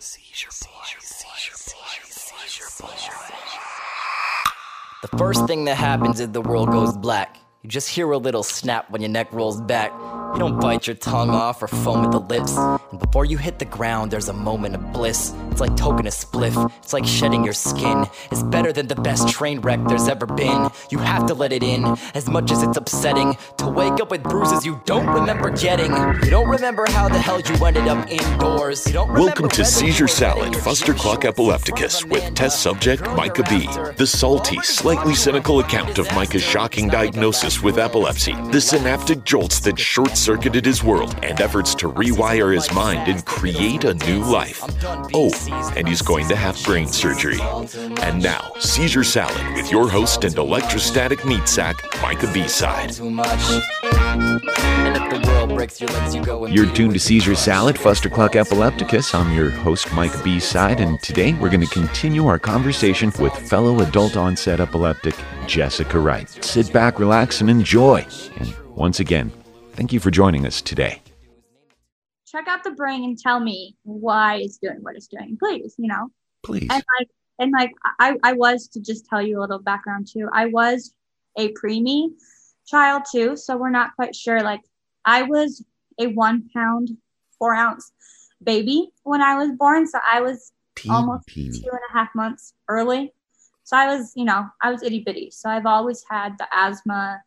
Seizure boy, seizure boy, seizure boy. The first thing that happens is the world goes black. You just hear a little snap when your neck rolls back. You don't bite your tongue uh-huh. off or foam at the lips. And before you hit the ground, there's a moment of bliss. It's like toking a spliff, it's like shedding your skin. It's better than the best train wreck there's ever been. You have to let it in, as much as it's upsetting. To wake up with bruises you don't remember getting. You don't remember how the hell you ended up indoors. You don't Welcome to Seizure Salad, Fustercluck Epilepticus, with test subject Micah B. The salty, slightly cynical account of Micah's shocking diagnosis with epilepsy, the synaptic jolts that short circuited his world, and efforts to rewire his mind and create a new life. Oh, and he's going to have brain surgery. And now, Seizure Salad with your host and electrostatic meat sack, Micah B-Side. You're tuned to Seizure Salad, legs. Fustercluck Epilepticus. I'm your host, Mike B. Side, and today we're going to continue our conversation with fellow adult onset epileptic Jessica Wright. Sit back, relax, and enjoy. And once again, thank you for joining us today. check out the brain and tell me why it's doing what it's doing, please. You know, Please. and like and like I I was to just tell you a little background too. I was a preemie child too, so we're not quite sure. Like I was a one pound four ounce baby when I was born, so I was almost two and a half months early. So I was, you know, I was itty bitty. So I've always had the asthma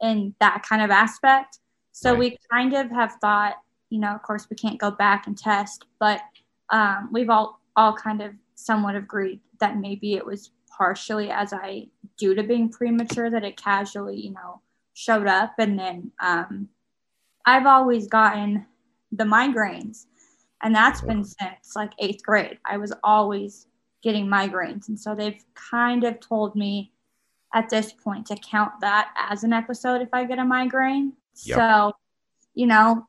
and that kind of aspect. So Right. we kind of have thought, you know, of course we can't go back and test, but um, we've all all kind of somewhat agreed that maybe it was partially as I due to being premature that it casually, you know, showed up. And then um, I've always gotten the migraines and that's been since like eighth grade. I was always getting migraines, and so they've kind of told me at this point to count that as an episode if I get a migraine. Yep. So, you know,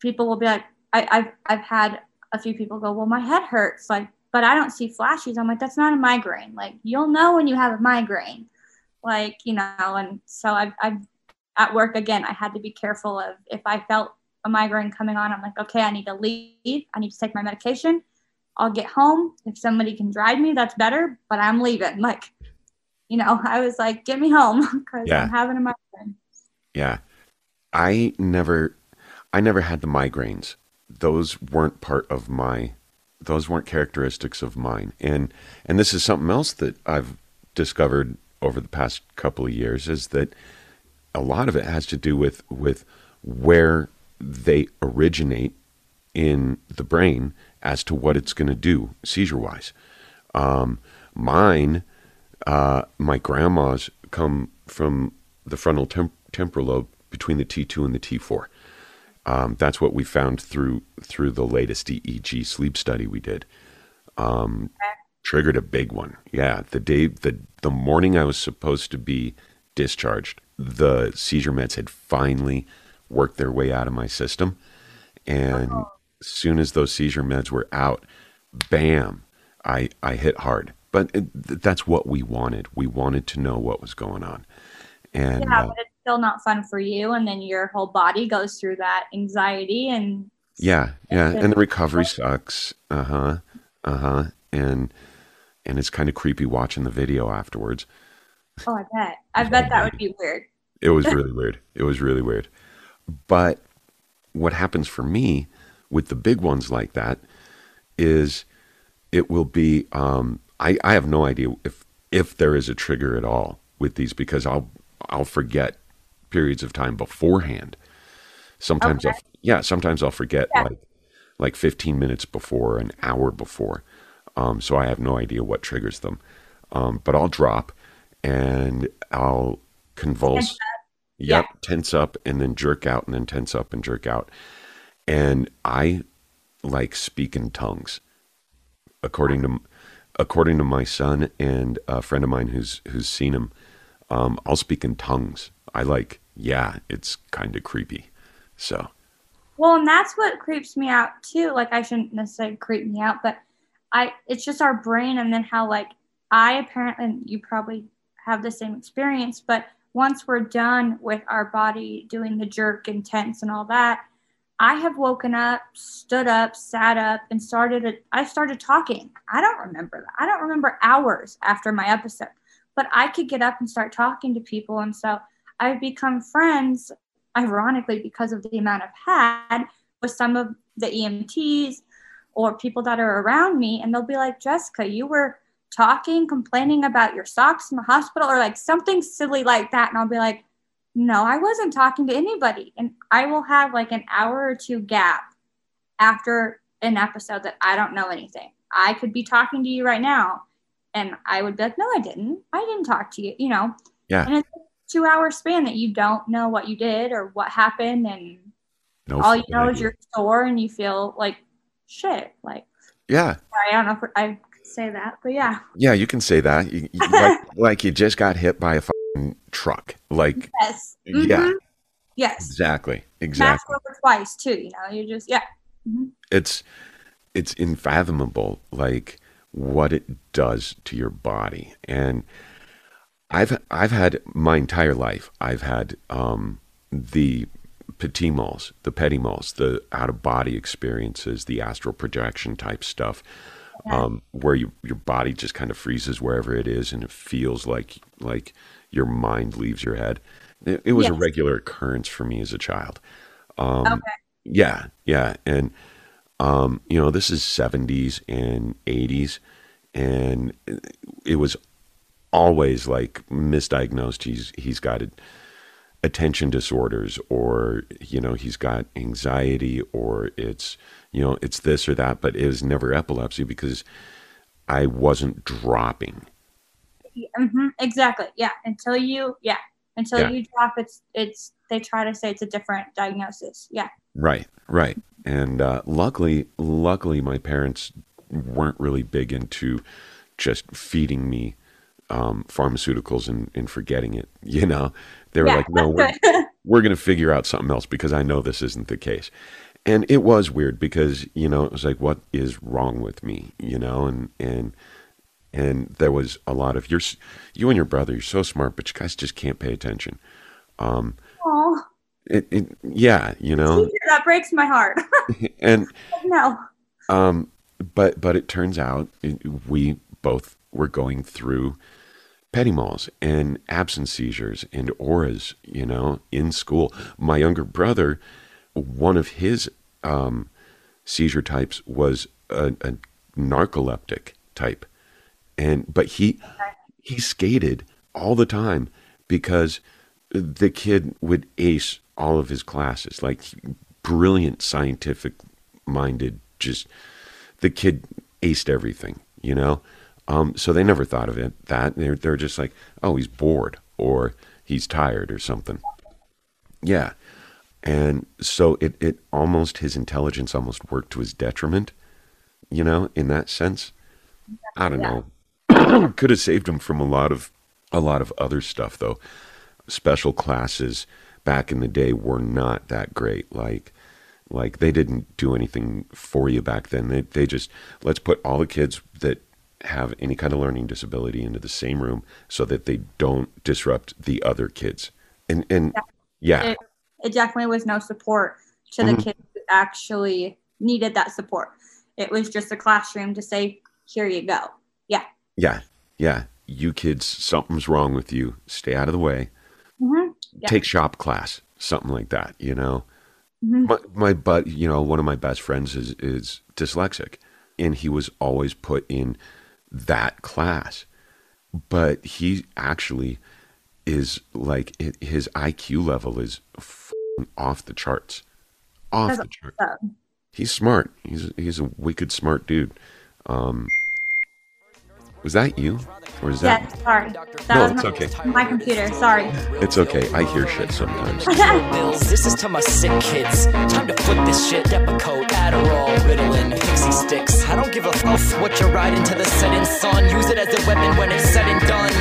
people will be like, I, I've I've had a few people go, well, my head hurts, like, but I don't see flashes. I'm like, that's not a migraine. Like, you'll know when you have a migraine, like, you know. And so I've I've at work again. I had to be careful of if I felt a migraine coming on, I'm like, okay, I need to leave. I need to take my medication. I'll get home. If somebody can drive me, that's better, but I'm leaving. Like, you know, I was like, get me home because Yeah. I'm having a migraine. Yeah. I never I never had the migraines. Those weren't part of my those weren't characteristics of mine. And and this is something else that I've discovered over the past couple of years is that a lot of it has to do with with where they originate in the brain as to what it's going to do seizure wise. Um, mine, uh, my grand mals come from the frontal tem- temporal lobe between the T2 and the T4. Um, that's what we found through through the latest EEG sleep study we did. Um, triggered a big one. Yeah, the day the the morning I was supposed to be discharged, the seizure meds had finally worked their way out of my system, and as soon as those seizure meds were out, bam, I I hit hard. But it, that's what we wanted. We wanted to know what was going on, and Yeah, uh, but it's still not fun for you. And then your whole body goes through that anxiety and Yeah, yeah, and the recovery sucks. Uh huh, uh huh, and and it's kind of creepy watching the video afterwards. oh, I bet. I bet that would be weird. It was really weird. It was really weird. But what happens for me with the big ones like that is it will be um, I, I have no idea if if there is a trigger at all with these because I'll I'll forget periods of time beforehand. Sometimes I'll yeah, sometimes I'll forget Yeah. like like 15 minutes before, an hour before. Um, so I have no idea what triggers them. Um, but I'll drop and I'll convulse. Tense Yep, Yeah. tense up and then jerk out and then tense up and jerk out. And I like speak in tongues. According to according to my son and a friend of mine who's who's seen him, um, I'll speak in tongues. I like, yeah, it's kind of creepy. So Well, and that's what creeps me out too. Like I shouldn't necessarily creep me out, but I it's just our brain and then how like I apparently and you probably have the same experience, but once we're done with our body doing the jerk and tense and all that, I have woken up, stood up, sat up, and started. A, I started talking. I don't remember that. I don't remember hours after my episode, but I could get up and start talking to people, and so I've become friends, ironically, because of the amount I've had with some of the EMTs or people that are around me, and they'll be like, Jessica, you were talking, complaining about your socks in the hospital, or like something silly like that, and I'll be like no, I wasn't talking to anybody. And I will have like an hour or two gap after an episode that I don't know anything. I could be talking to you right now and I would be like, no, I didn't. I didn't talk to you, you know? Yeah. And it's a two hour span that you don't know what you did or what happened. And No all you know is idea. you're sore and you feel like shit. Like, Yeah. I don't know if I could say that, but yeah. Yeah, you can say that. You, you- like, like you just got hit by a fucking truck. Like, Yes. yeah, Mhm. Yes. exactly. Exactly. over twice too, you know, you just, yeah. It's it's unfathomable like what it does to your body. And I've I've had my entire life I've had um the petit mals, the petit mals, the out of body experiences, the astral projection type stuff. Um, where you, your body just kind of freezes wherever it is, and it feels like like your mind leaves your head. It, it was a regular occurrence for me as a child. Um, Okay. Yeah, yeah, and um, you know, this is seventies and eighties, and it was always like misdiagnosed. He's he's got attention disorders, or you know, he's got anxiety, or it's you know, it's this or that, but it was never epilepsy because I wasn't dropping. hmm exactly. Yeah. Until you, yeah. Until Yeah. you drop, it's it's. They try to say it's a different diagnosis. Yeah. Right, right. And uh, luckily, luckily, my parents weren't really big into just feeding me um, pharmaceuticals and, and forgetting it. You know, they were Yeah, like, "No, we're we're going to figure out something else because I know this isn't the case." And it was weird because you know it was like, "What is wrong with me?" You know, and and and there was a lot of you're you and your brother. You're so smart, but you guys just can't pay attention. Oh, It, it yeah, you know, that breaks my heart. and no. Um, but but it turns out it, we both were going through petit mals and absence seizures and auras, you know, in school. My younger brother, one of his um, seizure types was a, a narcoleptic type, and but he he skated all the time because the kid would ace all of his classes, like brilliant scientific minded, just the kid aced everything, you know? Um, so they never thought of it that. They're, they're just like, oh, he's bored or he's tired or something. Yeah. And so it, it almost, his intelligence almost worked to his detriment, you know, in that sense. I don't know. Could have saved him from a lot of, a lot of other stuff though. Special classes back in the day were not that great. Like, like they didn't do anything for you back then. They they just let's put all the kids that have any kind of learning disability into the same room so that they don't disrupt the other kids. And and yeah, It, it definitely was no support to the Mhm. kids who actually needed that support. It was just a classroom to say, here you go. Yeah. yeah, yeah. You kids, something's wrong with you. Stay out of the way. Yeah. Take shop class, something like that. You know. Mhm. My my but you know one of my best friends is is dyslexic, and he was always put in that class, but he actually is like his IQ level is off the charts, off That's the chart. awesome. He's smart. He's he's a wicked smart dude. Um, was that you, or is that? Yeah, sorry. That No, was it's my, okay. my computer. Sorry. It's okay. I hear shit sometimes. This is to my sick kids. Time to flip this shit. Depakote, Adderall, Ritalin, Pixie sticks. I don't give a fuck what you're riding to the setting sun. Use it as a weapon when it's said and done.